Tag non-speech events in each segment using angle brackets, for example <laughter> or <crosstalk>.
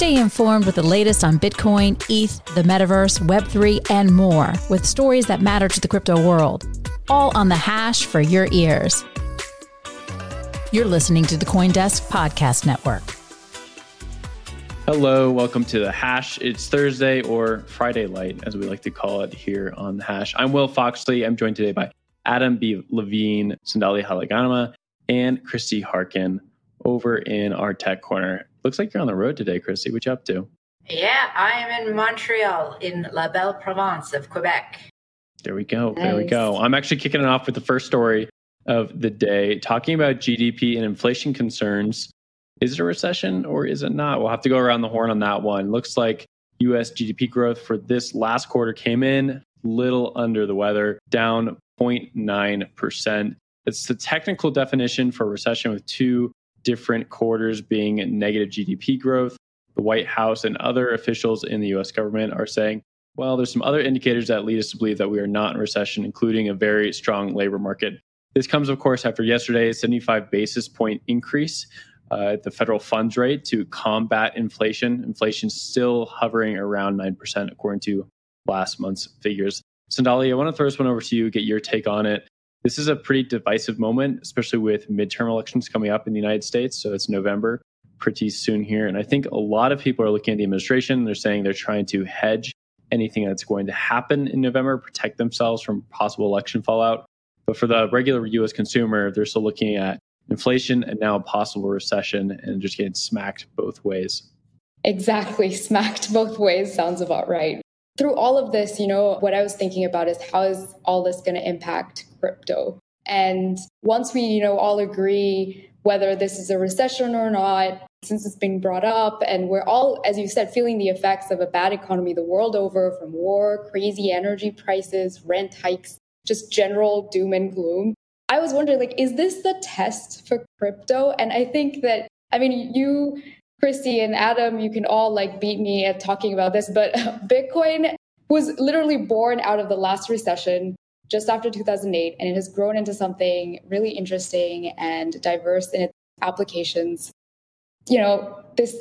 Stay informed with the latest on Bitcoin, ETH, the metaverse, Web3, and more with stories that matter to the crypto world. All on the Hash for your ears. You're listening to the Coindesk Podcast Network. Hello, welcome to the Hash. It's Thursday or Friday Light, as we like to call it here on the Hash. I'm Will Foxley. I'm joined today by Adam B. Levine, Sandali Handagama, and Christie Harkin over in our tech corner. Looks like you're on the road today, Christie. What you up to? Yeah, I am in Montreal, in La Belle Province of Quebec. There we go. Nice. There we go. I'm actually kicking it off with the first story of the day, talking about GDP and inflation concerns. Is it a recession or is it not? We'll have to go around the horn on that one. Looks like US GDP growth for this last quarter came in little under the weather, down 0.9%. It's the technical definition for recession with two different quarters being negative GDP growth. The White House and other officials in the US government are saying, well, there's some other indicators that lead us to believe that we are not in recession, including a very strong labor market. This comes, of course, after yesterday's 75 basis point increase uh, at the federal funds rate to combat inflation. Inflation still hovering around 9%, according to last month's figures. Sandali, I want to throw this one over to you, get your take on it this is a pretty divisive moment, especially with midterm elections coming up in the United States. So it's November pretty soon here. And I think a lot of people are looking at the administration. They're saying they're trying to hedge anything that's going to happen in November, protect themselves from possible election fallout. But for the regular US consumer, they're still looking at inflation and now a possible recession and just getting smacked both ways. Exactly. <laughs> Smacked both ways sounds about right through all of this, you know, what I was thinking about is how is all this going to impact crypto? And once we, you know, all agree whether this is a recession or not, since it's been brought up, and we're all, as you said, feeling the effects of a bad economy the world over from war, crazy energy prices, rent hikes, just general doom and gloom. I was wondering, like, is this the test for crypto? And I think that, I mean, you Christie and Adam, you can all like beat me at talking about this, but <laughs> Bitcoin was literally born out of the last recession just after 2008, and it has grown into something really interesting and diverse in its applications. You know, this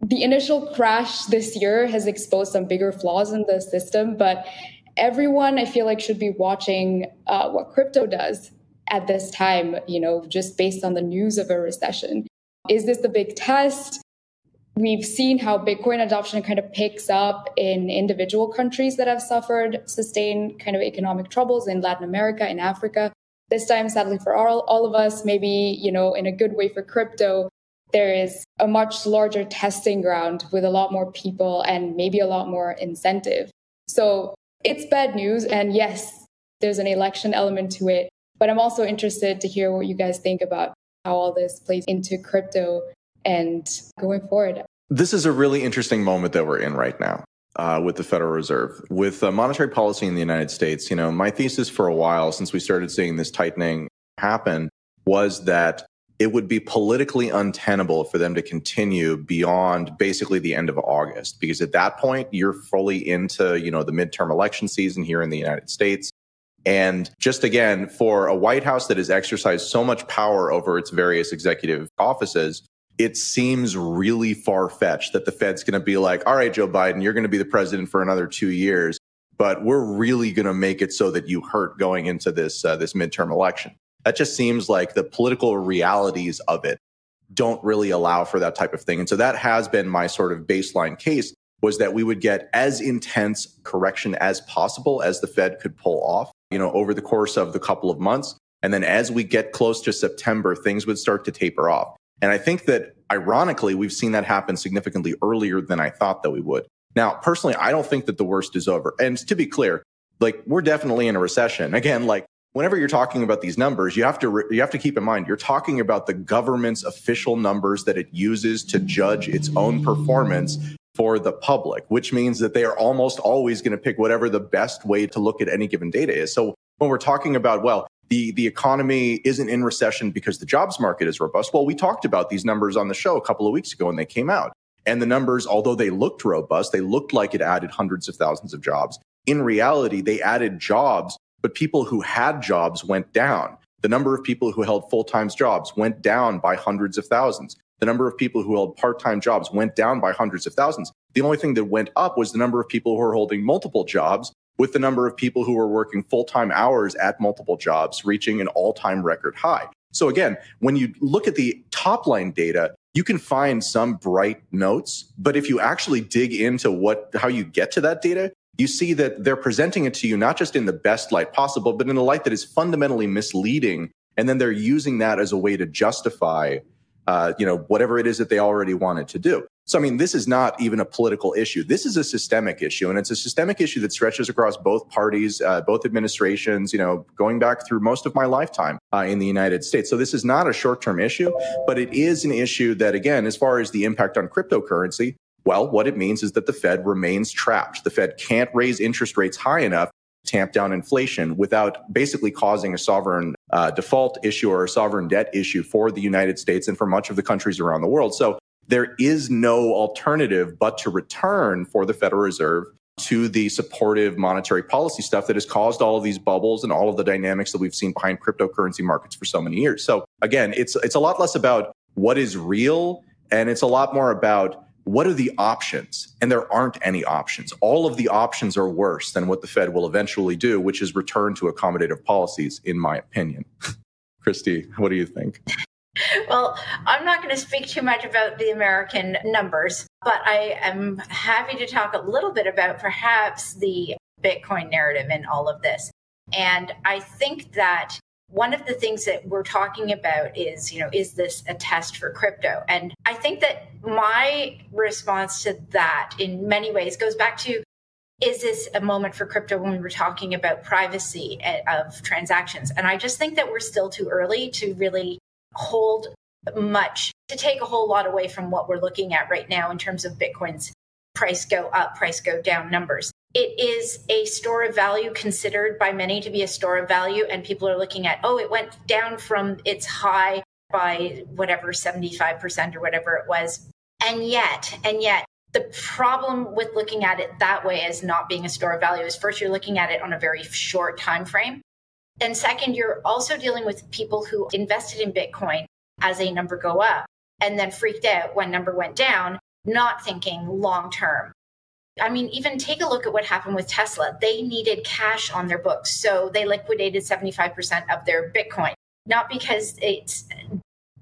the initial crash this year has exposed some bigger flaws in the system, but everyone I feel like should be watching uh, what crypto does at this time. You know, just based on the news of a recession. Is this the big test? We've seen how Bitcoin adoption kind of picks up in individual countries that have suffered sustained kind of economic troubles in Latin America, in Africa. This time, sadly for all, all of us, maybe, you know, in a good way for crypto, there is a much larger testing ground with a lot more people and maybe a lot more incentive. So it's bad news. And yes, there's an election element to it. But I'm also interested to hear what you guys think about how all this plays into crypto and going forward. This is a really interesting moment that we're in right now. Uh, with the Federal Reserve, with uh, monetary policy in the United States, you know, my thesis for a while since we started seeing this tightening happen was that it would be politically untenable for them to continue beyond basically the end of August, because at that point you're fully into, you know, the midterm election season here in the United States. And just again, for a White House that has exercised so much power over its various executive offices, it seems really far fetched that the Fed's going to be like, all right, Joe Biden, you're going to be the president for another two years, but we're really going to make it so that you hurt going into this, uh, this midterm election. That just seems like the political realities of it don't really allow for that type of thing. And so that has been my sort of baseline case was that we would get as intense correction as possible as the Fed could pull off, you know, over the course of the couple of months. And then as we get close to September, things would start to taper off. And I think that ironically, we've seen that happen significantly earlier than I thought that we would. Now, personally, I don't think that the worst is over. And to be clear, like we're definitely in a recession. Again, like whenever you're talking about these numbers, you have to re- you have to keep in mind you're talking about the government's official numbers that it uses to judge its own performance for the public, which means that they are almost always going to pick whatever the best way to look at any given data is. So when we're talking about well, the the economy isn't in recession because the jobs market is robust. Well, we talked about these numbers on the show a couple of weeks ago when they came out. And the numbers, although they looked robust, they looked like it added hundreds of thousands of jobs. In reality, they added jobs but people who had jobs went down. The number of people who held full time jobs went down by hundreds of thousands. The number of people who held part time jobs went down by hundreds of thousands. The only thing that went up was the number of people who were holding multiple jobs, with the number of people who are working full time hours at multiple jobs reaching an all time record high. So again, when you look at the top line data, you can find some bright notes, but if you actually dig into what how you get to that data, you see that they're presenting it to you not just in the best light possible, but in a light that is fundamentally misleading. And then they're using that as a way to justify, uh, you know, whatever it is that they already wanted to do. So, I mean, this is not even a political issue. This is a systemic issue, and it's a systemic issue that stretches across both parties, uh, both administrations. You know, going back through most of my lifetime uh, in the United States. So, this is not a short-term issue, but it is an issue that, again, as far as the impact on cryptocurrency, well, what it means is that the Fed remains trapped. The Fed can't raise interest rates high enough to tamp down inflation without basically causing a sovereign uh, default issue or a sovereign debt issue for the United States and for much of the countries around the world. So there is no alternative but to return for the Federal Reserve to the supportive monetary policy stuff that has caused all of these bubbles and all of the dynamics that we've seen behind cryptocurrency markets for so many years. So again, it's it's a lot less about what is real and it's a lot more about what are the options? And there aren't any options. All of the options are worse than what the Fed will eventually do, which is return to accommodative policies, in my opinion. <laughs> Christie, what do you think? Well, I'm not going to speak too much about the American numbers, but I am happy to talk a little bit about perhaps the Bitcoin narrative in all of this. And I think that one of the things that we're talking about is, you know, is this a test for crypto? And I think that my response to that in many ways goes back to is this a moment for crypto when we were talking about privacy eh, of transactions? And I just think that we're still too early to really hold much, to take a whole lot away from what we're looking at right now in terms of Bitcoin's price go up, price go down numbers. It is a store of value considered by many to be a store of value and people are looking at oh it went down from its high by whatever 75% or whatever it was. And yet and yet the problem with looking at it that way as not being a store of value is first you're looking at it on a very short time frame and second you're also dealing with people who invested in bitcoin as a number go up and then freaked out when number went down not thinking long term I mean, even take a look at what happened with Tesla. They needed cash on their books. So they liquidated 75% of their Bitcoin, not because it's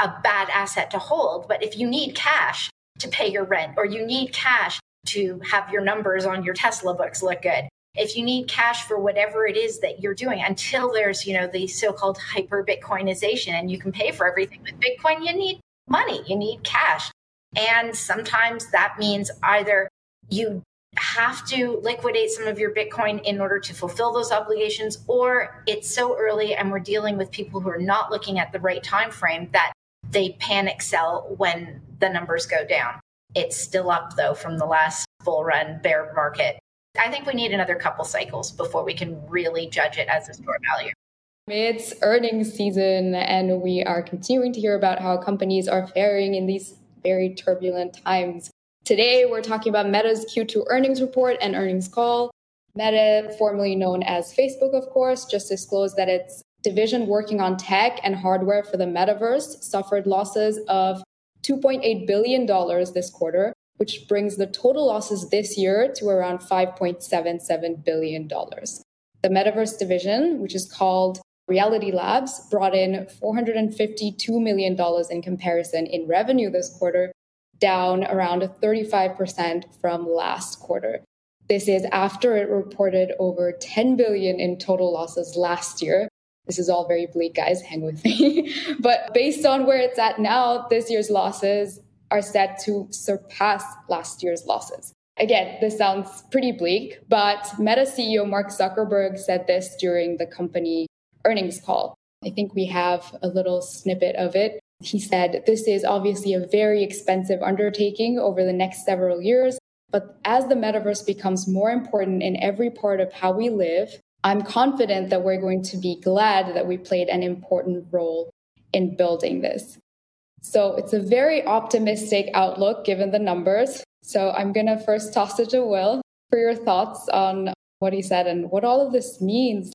a bad asset to hold, but if you need cash to pay your rent or you need cash to have your numbers on your Tesla books look good, if you need cash for whatever it is that you're doing until there's, you know, the so-called hyper Bitcoinization and you can pay for everything with Bitcoin, you need money, you need cash. And sometimes that means either you have to liquidate some of your Bitcoin in order to fulfill those obligations, or it's so early and we're dealing with people who are not looking at the right time frame that they panic sell when the numbers go down. It's still up though from the last bull run bear market. I think we need another couple cycles before we can really judge it as a store value. It's earnings season, and we are continuing to hear about how companies are faring in these very turbulent times. Today, we're talking about Meta's Q2 earnings report and earnings call. Meta, formerly known as Facebook, of course, just disclosed that its division working on tech and hardware for the metaverse suffered losses of $2.8 billion this quarter, which brings the total losses this year to around $5.77 billion. The metaverse division, which is called Reality Labs, brought in $452 million in comparison in revenue this quarter, down around 35% from last quarter. This is after it reported over 10 billion in total losses last year. This is all very bleak, guys. Hang with me. <laughs> but based on where it's at now, this year's losses are set to surpass last year's losses. Again, this sounds pretty bleak, but Meta CEO Mark Zuckerberg said this during the company earnings call. I think we have a little snippet of it. He said, This is obviously a very expensive undertaking over the next several years, but as the metaverse becomes more important in every part of how we live, I'm confident that we're going to be glad that we played an important role in building this. So it's a very optimistic outlook given the numbers. So I'm going to first toss it to Will for your thoughts on what he said and what all of this means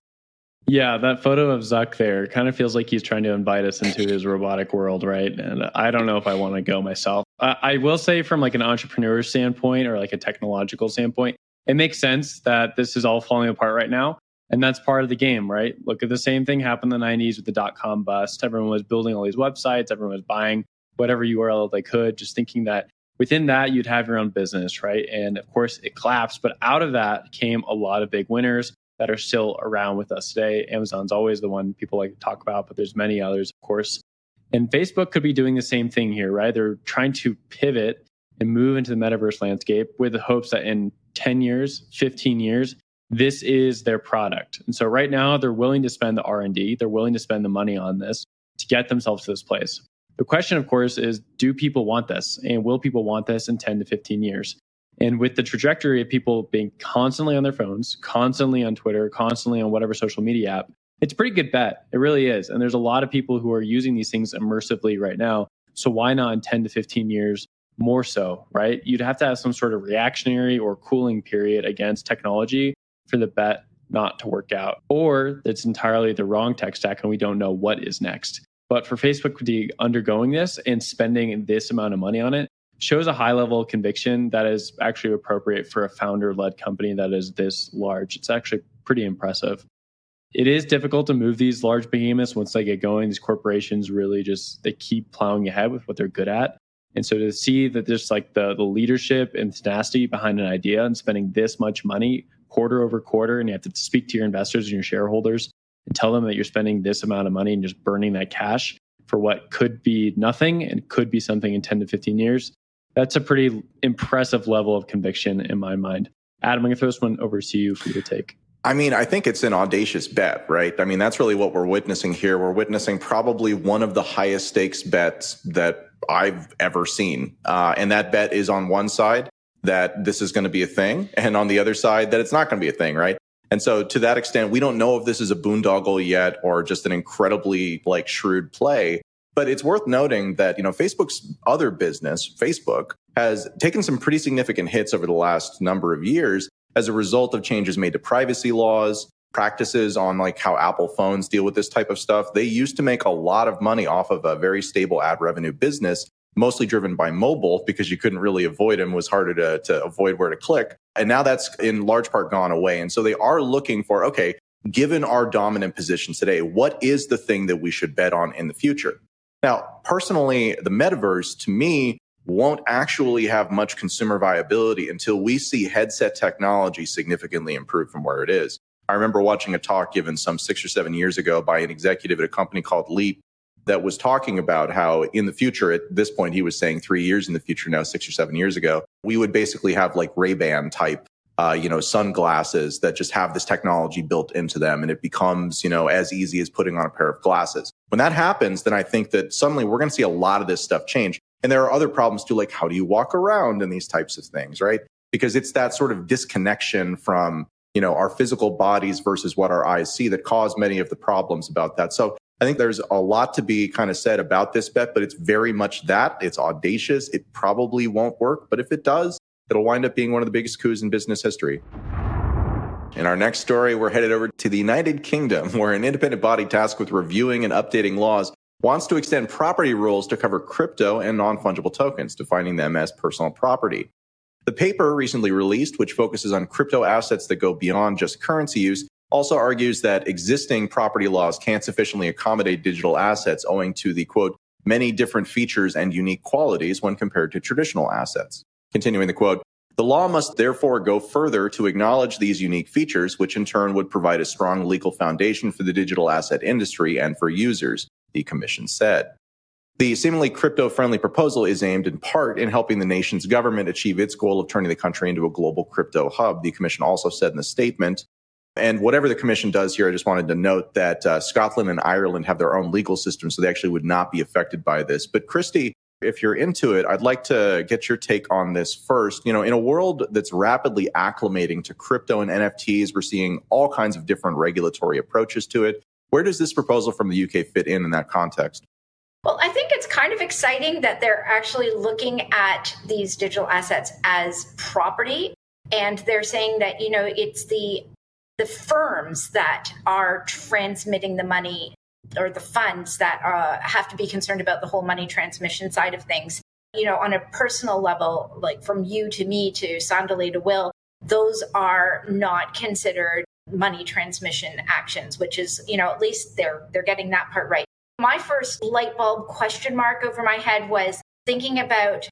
yeah, that photo of Zuck there kind of feels like he's trying to invite us into his robotic world, right? And I don't know if I want to go myself. Uh, I will say, from like an entrepreneur standpoint or like a technological standpoint, it makes sense that this is all falling apart right now. And that's part of the game, right? Look at the same thing happened in the 90s with the dot com bust. Everyone was building all these websites, everyone was buying whatever URL they could, just thinking that within that you'd have your own business, right? And of course, it collapsed. But out of that came a lot of big winners that are still around with us today. Amazon's always the one people like to talk about, but there's many others, of course. And Facebook could be doing the same thing here, right? They're trying to pivot and move into the metaverse landscape with the hopes that in 10 years, 15 years, this is their product. And so right now they're willing to spend the R&D, they're willing to spend the money on this to get themselves to this place. The question of course is do people want this and will people want this in 10 to 15 years? And with the trajectory of people being constantly on their phones, constantly on Twitter, constantly on whatever social media app, it's a pretty good bet. It really is. And there's a lot of people who are using these things immersively right now. So why not in 10 to 15 years more so, right? You'd have to have some sort of reactionary or cooling period against technology for the bet not to work out. Or it's entirely the wrong tech stack and we don't know what is next. But for Facebook to be undergoing this and spending this amount of money on it, shows a high level of conviction that is actually appropriate for a founder led company that is this large. It's actually pretty impressive. It is difficult to move these large behemoths once they get going. These corporations really just they keep plowing ahead with what they're good at. And so to see that there's like the the leadership and tenacity behind an idea and spending this much money quarter over quarter, and you have to speak to your investors and your shareholders and tell them that you're spending this amount of money and just burning that cash for what could be nothing and could be something in 10 to 15 years that's a pretty impressive level of conviction in my mind. Adam, I'm going to throw this one over to you for your take. I mean, I think it's an audacious bet, right? I mean, that's really what we're witnessing here. We're witnessing probably one of the highest stakes bets that I've ever seen. Uh, and that bet is on one side that this is going to be a thing, and on the other side that it's not going to be a thing, right? And so to that extent, we don't know if this is a boondoggle yet or just an incredibly like shrewd play. But it's worth noting that, you know, Facebook's other business, Facebook, has taken some pretty significant hits over the last number of years as a result of changes made to privacy laws, practices on like how Apple phones deal with this type of stuff. They used to make a lot of money off of a very stable ad revenue business, mostly driven by mobile because you couldn't really avoid them, was harder to, to avoid where to click. And now that's in large part gone away. And so they are looking for, okay, given our dominant position today, what is the thing that we should bet on in the future? Now, personally, the metaverse to me won't actually have much consumer viability until we see headset technology significantly improve from where it is. I remember watching a talk given some six or seven years ago by an executive at a company called Leap that was talking about how in the future, at this point, he was saying three years in the future now, six or seven years ago, we would basically have like Ray-Ban type uh, you know, sunglasses that just have this technology built into them and it becomes, you know, as easy as putting on a pair of glasses. When that happens, then I think that suddenly we're going to see a lot of this stuff change. And there are other problems too, like how do you walk around and these types of things, right? Because it's that sort of disconnection from, you know, our physical bodies versus what our eyes see that cause many of the problems about that. So I think there's a lot to be kind of said about this bet, but it's very much that. It's audacious. It probably won't work, but if it does, it'll wind up being one of the biggest coups in business history. In our next story, we're headed over to the United Kingdom, <laughs> where an independent body tasked with reviewing and updating laws wants to extend property rules to cover crypto and non fungible tokens, defining them as personal property. The paper recently released, which focuses on crypto assets that go beyond just currency use, also argues that existing property laws can't sufficiently accommodate digital assets owing to the quote, many different features and unique qualities when compared to traditional assets. Continuing the quote, the law must therefore go further to acknowledge these unique features, which in turn would provide a strong legal foundation for the digital asset industry and for users, the commission said. The seemingly crypto friendly proposal is aimed in part in helping the nation's government achieve its goal of turning the country into a global crypto hub, the commission also said in the statement. And whatever the commission does here, I just wanted to note that uh, Scotland and Ireland have their own legal systems, so they actually would not be affected by this. But Christie, if you're into it, I'd like to get your take on this first. You know, in a world that's rapidly acclimating to crypto and NFTs, we're seeing all kinds of different regulatory approaches to it. Where does this proposal from the UK fit in in that context? Well, I think it's kind of exciting that they're actually looking at these digital assets as property and they're saying that you know it's the the firms that are transmitting the money or the funds that uh, have to be concerned about the whole money transmission side of things. You know, on a personal level, like from you to me to Sandali to Will, those are not considered money transmission actions, which is, you know, at least they're they're getting that part right. My first light bulb question mark over my head was thinking about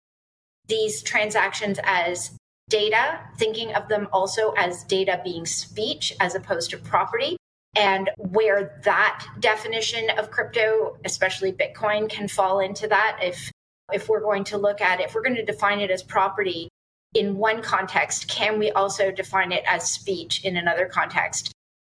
these transactions as data, thinking of them also as data being speech as opposed to property and where that definition of crypto especially bitcoin can fall into that if if we're going to look at if we're going to define it as property in one context can we also define it as speech in another context?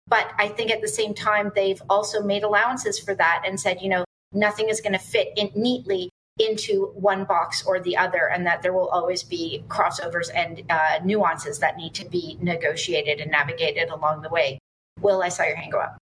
But i think at the same time they've also made allowances for that and said you know nothing is going to fit in neatly into one box or the other, and that there will always be crossovers and uh, nuances that need to be negotiated and navigated along the way. Will, I saw your hand go up.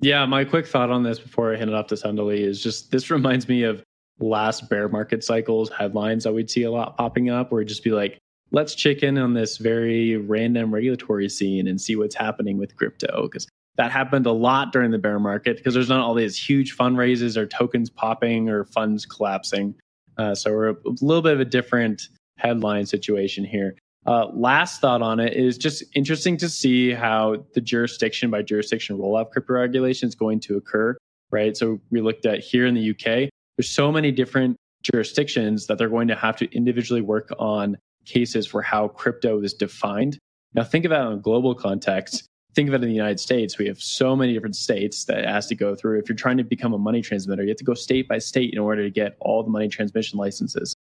Yeah, my quick thought on this before I hand it off to Sandali is just this reminds me of last bear market cycles headlines that we'd see a lot popping up where it'd just be like, let's check in on this very random regulatory scene and see what's happening with crypto. Because that happened a lot during the bear market because there's not all these huge fundraisers or tokens popping or funds collapsing. Uh, so we're a little bit of a different headline situation here. Uh, last thought on it is just interesting to see how the jurisdiction by jurisdiction rollout crypto regulation is going to occur, right? So we looked at here in the UK, there's so many different jurisdictions that they're going to have to individually work on cases for how crypto is defined. Now, think about that in a global context. Think of it in the United States. We have so many different states that has to go through. If you're trying to become a money transmitter, you have to go state by state in order to get all the money transmission licenses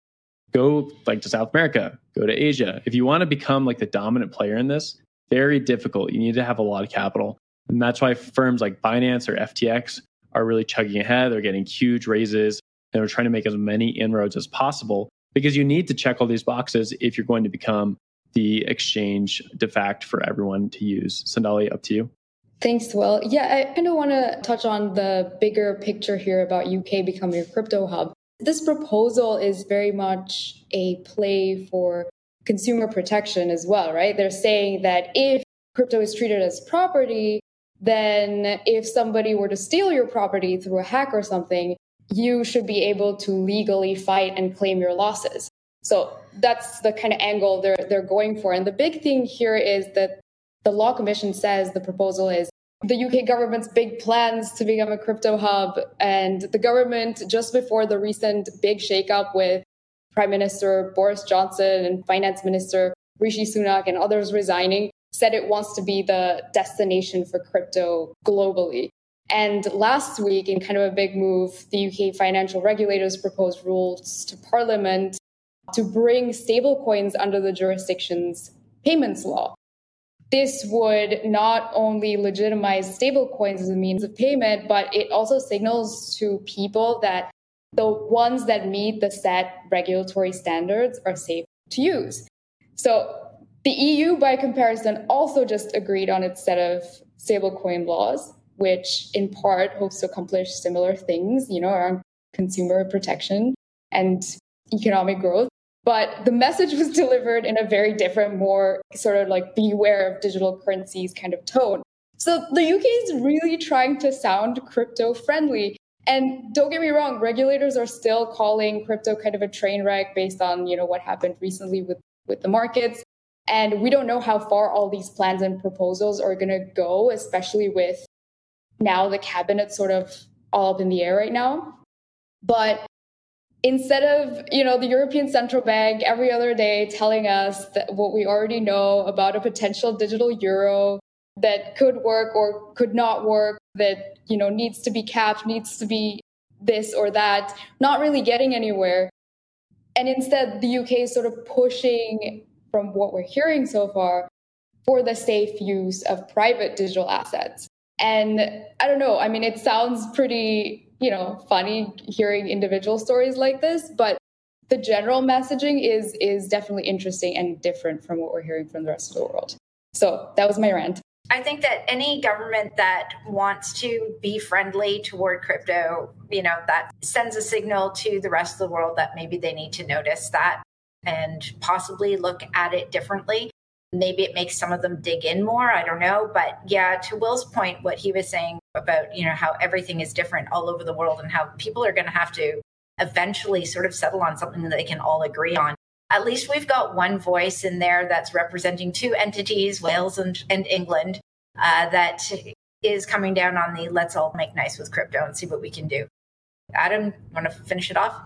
go like to South America, go to Asia. If you want to become like the dominant player in this, very difficult. You need to have a lot of capital. And that's why firms like Binance or FTX are really chugging ahead. They're getting huge raises and they're trying to make as many inroads as possible because you need to check all these boxes if you're going to become the exchange de facto for everyone to use. Sandali, up to you. Thanks, Will. Yeah, I kind of want to touch on the bigger picture here about UK becoming a crypto hub. This proposal is very much a play for consumer protection as well, right? They're saying that if crypto is treated as property, then if somebody were to steal your property through a hack or something, you should be able to legally fight and claim your losses. So that's the kind of angle they're they're going for. And the big thing here is that the law commission says the proposal is the UK government's big plans to become a crypto hub. And the government, just before the recent big shakeup with Prime Minister Boris Johnson and Finance Minister Rishi Sunak and others resigning, said it wants to be the destination for crypto globally. And last week, in kind of a big move, the UK financial regulators proposed rules to Parliament to bring stablecoins under the jurisdiction's payments law. This would not only legitimize stablecoins as a means of payment, but it also signals to people that the ones that meet the set regulatory standards are safe to use. So the EU, by comparison, also just agreed on its set of stablecoin laws, which in part hopes to accomplish similar things, you know, around consumer protection and economic growth. But the message was <laughs> delivered in a very different, more sort of like beware of digital currencies kind of tone. So the UK is really trying to sound crypto friendly. And don't get me wrong, regulators are still calling crypto kind of a train wreck based on, you know, what happened recently with, with the markets. And we don't know how far all these plans and proposals are going to go, especially with now the cabinet sort of all up in the air right now. But instead of, you know, the European Central Bank every other day telling us that what we already know about a potential digital euro that could work or could not work, that, you know, needs to be capped, needs to be this or that, not really getting anywhere. And instead, the UK is sort of pushing, from what we're hearing so far, for the safe use of private digital assets. And I don't know, I mean, it sounds pretty, you know, funny hearing individual stories like this, but the general messaging is is definitely interesting and different from what we're hearing from the rest of the world. So that was my rant. I think that any government that wants to be friendly toward crypto, you know, that sends a signal to the rest of the world that maybe they need to notice that and possibly look at it differently. Maybe it makes some of them dig in more. I don't know. But yeah, to Will's point, what he was saying about, you know, how everything is different all over the world and how people are going to have to eventually sort of settle on something that they can all agree on at least we've got one voice in there that's representing two entities, Wales and, and England, uh, that is coming down on the let's all make nice with crypto and see what we can do. Adam, want to finish it off?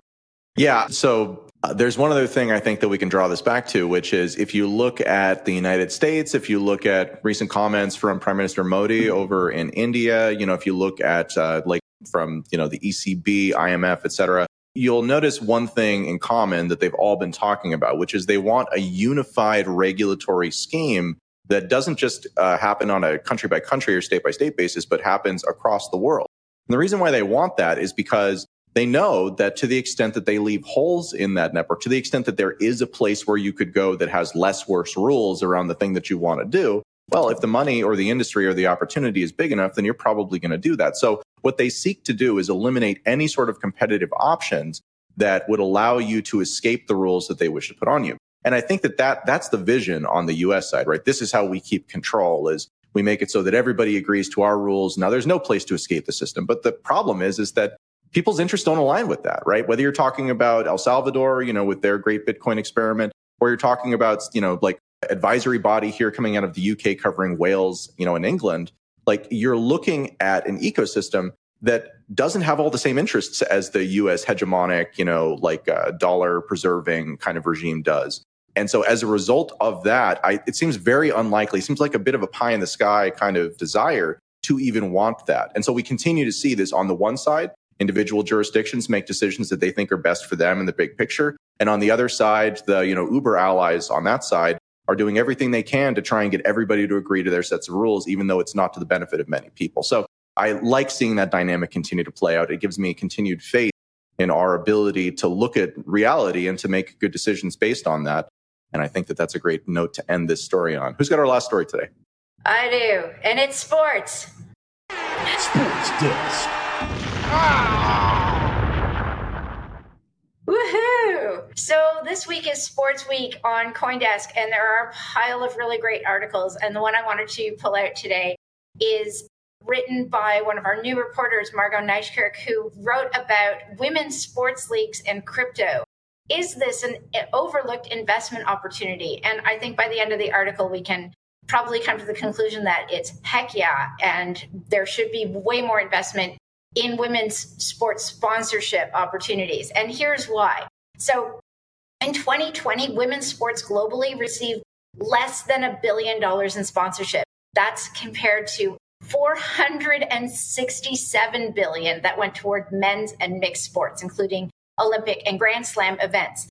Yeah. So uh, there's one other thing I think that we can draw this back to, which is if you look at the United States, if you look at recent comments from Prime Minister Modi over in India, you know, if you look at uh, like from you know the ECB, IMF, et cetera, you'll notice one thing in common that they've all been talking about, which is they want a unified regulatory scheme that doesn't just uh, happen on a country by country or state by state basis, but happens across the world. And the reason why they want that is because they know that to the extent that they leave holes in that network, to the extent that there is a place where you could go that has less worse rules around the thing that you want to do, well, if the money or the industry or the opportunity is big enough, then you're probably going to do that. So what they seek to do is eliminate any sort of competitive options that would allow you to escape the rules that they wish to put on you. And I think that, that that's the vision on the US side, right? This is how we keep control is we make it so that everybody agrees to our rules. Now there's no place to escape the system. But the problem is, is that people's interests don't align with that, right? Whether you're talking about El Salvador, you know, with their great Bitcoin experiment, or you're talking about, you know, like advisory body here coming out of the UK covering Wales, you know, in England, like you're looking at an ecosystem that doesn't have all the same interests as the US hegemonic, you know, like uh, dollar preserving kind of regime does. And so as a result of that, I, it seems very unlikely, seems like a bit of a pie in the sky kind of desire to even want that. And so we continue to see this on the one side, individual jurisdictions make decisions that they think are best for them in the big picture. And on the other side, the, you know, Uber allies on that side are doing everything they can to try and get everybody to agree to their sets of rules, even though it's not to the benefit of many people. So I like seeing that dynamic continue to play out. It gives me continued faith in our ability to look at reality and to make good decisions based on that. And I think that that's a great note to end this story on. Who's got our last story today? I do. And it's sports. Sports desk. Woohoo! So this week is Sports Week on Coindesk, and there are a pile of really great articles. And the one I wanted to pull out today is written by one of our new reporters, Margaux Nijkerk, who wrote about women's sports leagues and crypto. Is this an overlooked investment opportunity? And I think by the end of the article, we can probably come to the conclusion that it's heck yeah, and there should be way more investment in women's sports sponsorship opportunities. And here's why. So in 2020, women's sports globally received less than a billion dollars in sponsorship. That's compared to 467 billion that went toward men's and mixed sports, including Olympic and Grand Slam events.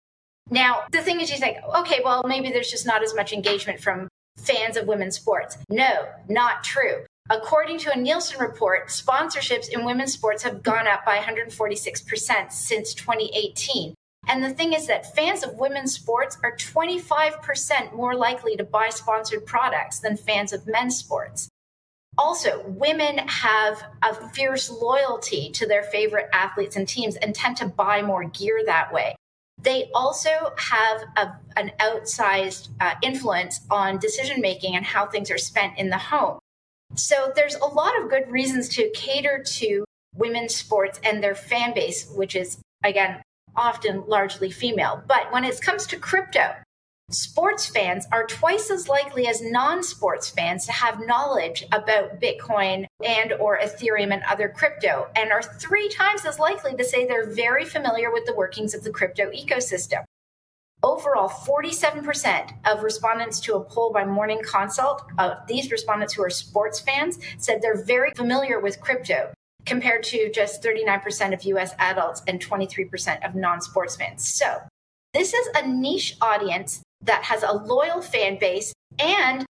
Now, the thing is, you think, okay, well, maybe there's just not as much engagement from fans of women's sports. No, not true. According to a Nielsen report, sponsorships in women's sports have gone up by 146% since 2018. And the thing is that fans of women's sports are 25% more likely to buy sponsored products than fans of men's sports. Also, women have a fierce loyalty to their favorite athletes and teams and tend to buy more gear that way. they also have a, an outsized uh, influence on decision making and how things are spent in the home. So there's a lot of good reasons to cater to women's sports and their fan base, which is, again, often largely female. But when it comes to crypto, sports fans are twice as likely as non-sports fans to have knowledge about bitcoin and or ethereum and other crypto and are three times as likely to say they're very familiar with the workings of the crypto ecosystem overall 47% of respondents to a poll by morning consult of these respondents who are sports fans said they're very familiar with crypto compared to just 39% of US adults and 23% of non sports fans. So, this is a niche audience that has a loyal fan base and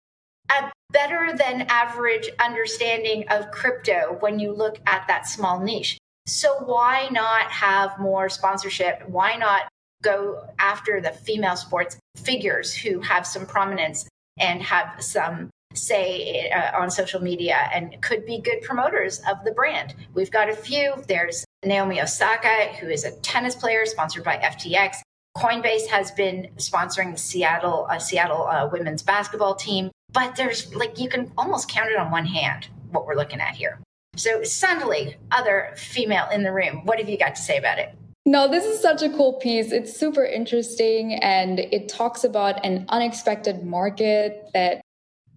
a better than average understanding of crypto when you look at that small niche. So, why not have more sponsorship? Why not go after the female sports figures who have some prominence and have some say uh, on social media and could be good promoters of the brand. We've got a few. There's Naomi Osaka, who is a tennis player sponsored by FTX. Coinbase has been sponsoring the Seattle uh, Seattle uh, women's basketball team, but there's like you can almost count it on one hand what we're looking at here. So, Sandali, other female in the room, what have you got to say about it? No, this is such a cool piece. It's super interesting and it talks about an unexpected market that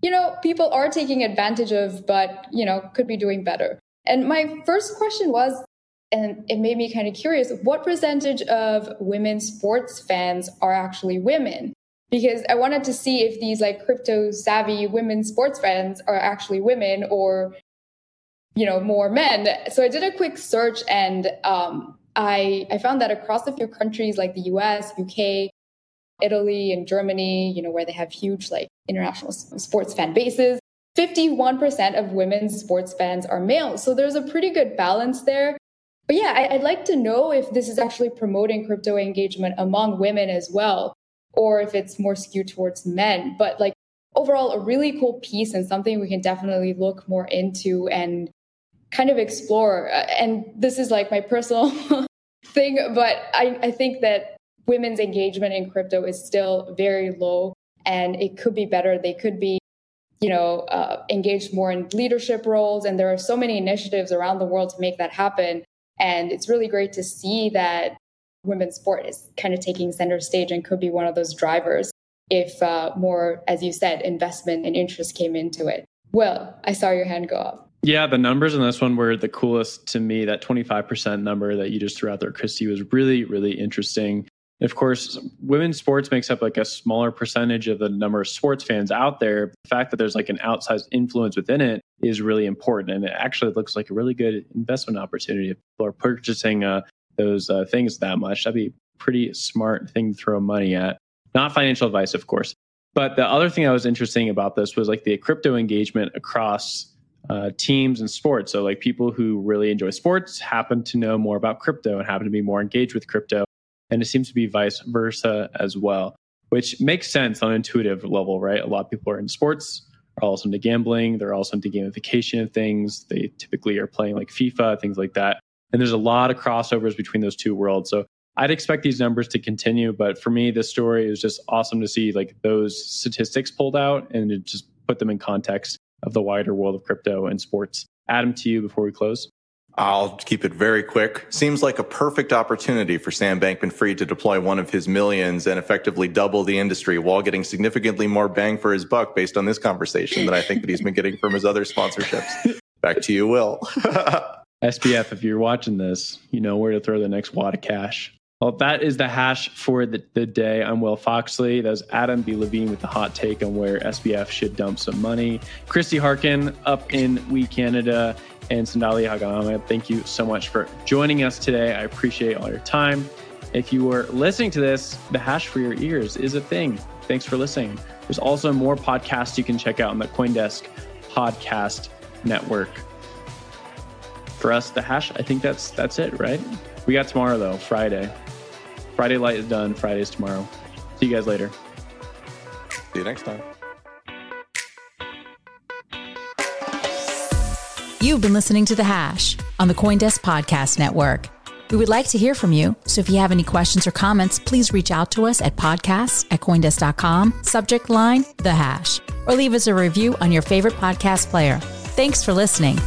you know, people are taking advantage of, but, you know, could be doing better. And my first question was, and it made me kind of curious, what percentage of women sports fans are actually women? Because I wanted to see if these like crypto savvy women sports fans are actually women or, you know, more men. So I did a quick search and um, I, I found that across a few countries like the US, UK, Italy and Germany, you know, where they have huge like international sports fan bases. 51% of women's sports fans are male. So there's a pretty good balance there. But yeah, I, would like to know if this is actually promoting crypto engagement among women as well, or if it's more skewed towards men. But like overall, a really cool piece and something we can definitely look more into and kind of explore. Uh, and this is like my personal <laughs> <laughs> thing, but I, I think that women's engagement in crypto is still very low and it could be better. They could be, you know, uh, engaged more in leadership roles. And there are so many initiatives around the world to make that happen. And it's really great to see that women's sport is kind of taking center stage and could be one of those drivers if uh, more, as you said, investment and interest came into it. Well, I saw your hand go up. Yeah, the numbers in this one were the coolest to me. That 25% number that you just threw out there, Christie, was really, really interesting of course, women's sports makes up like a smaller percentage of the number of sports fans out there. The fact that there's like an outsized influence within it is really important. And it actually looks like a really good investment opportunity. If people are purchasing uh, those uh, things that much, that'd be a pretty smart thing to throw money at. Not financial advice, of course. But the other thing that was interesting about this was like the crypto engagement across uh, teams and sports. So, like people who really enjoy sports happen to know more about crypto and happen to be more engaged with crypto and it seems to be vice versa as well, which makes sense on an intuitive level, right? A lot of people are in sports, are also into gambling, they're also into gamification of things. They typically are playing like FIFA, things like that. And there's a lot of crossovers between those two worlds. So I'd expect these numbers to continue, but for me, this story is just awesome to see like those statistics pulled out and to just put them in context of the wider world of crypto and sports. Adam, to you before we close. I'll keep it very quick. Seems like a perfect opportunity for Sam Bankman Fried to deploy one of his millions and effectively double the industry while getting significantly more bang for his buck based on this conversation that I think that he's been getting from his other sponsorships. Back to you, Will. <laughs> SBF, if you're watching this, you know where to throw the next wad of cash. Well, that is the hash for the, the day. I'm Will Foxley. That was Adam B. Levine with the hot take on where SBF should dump some money. Christie Harkin up in We Canada and Sandali Handagama. Thank you so much for joining us today. I appreciate all your time. If you were listening to this, the hash for your ears is a thing. Thanks for listening. There's also more podcasts you can check out on the Coindesk Podcast Network. For us, the hash, I think that's that's it, right? We got tomorrow though, Friday. Friday light is done. Friday's tomorrow. See you guys later. See you next time. You've been listening to The Hash on the Coindesk Podcast Network. We would like to hear from you, so if you have any questions or comments, please reach out to us at podcasts at coindesk.com, subject line, the hash, or leave us a review on your favorite podcast player. Thanks for listening.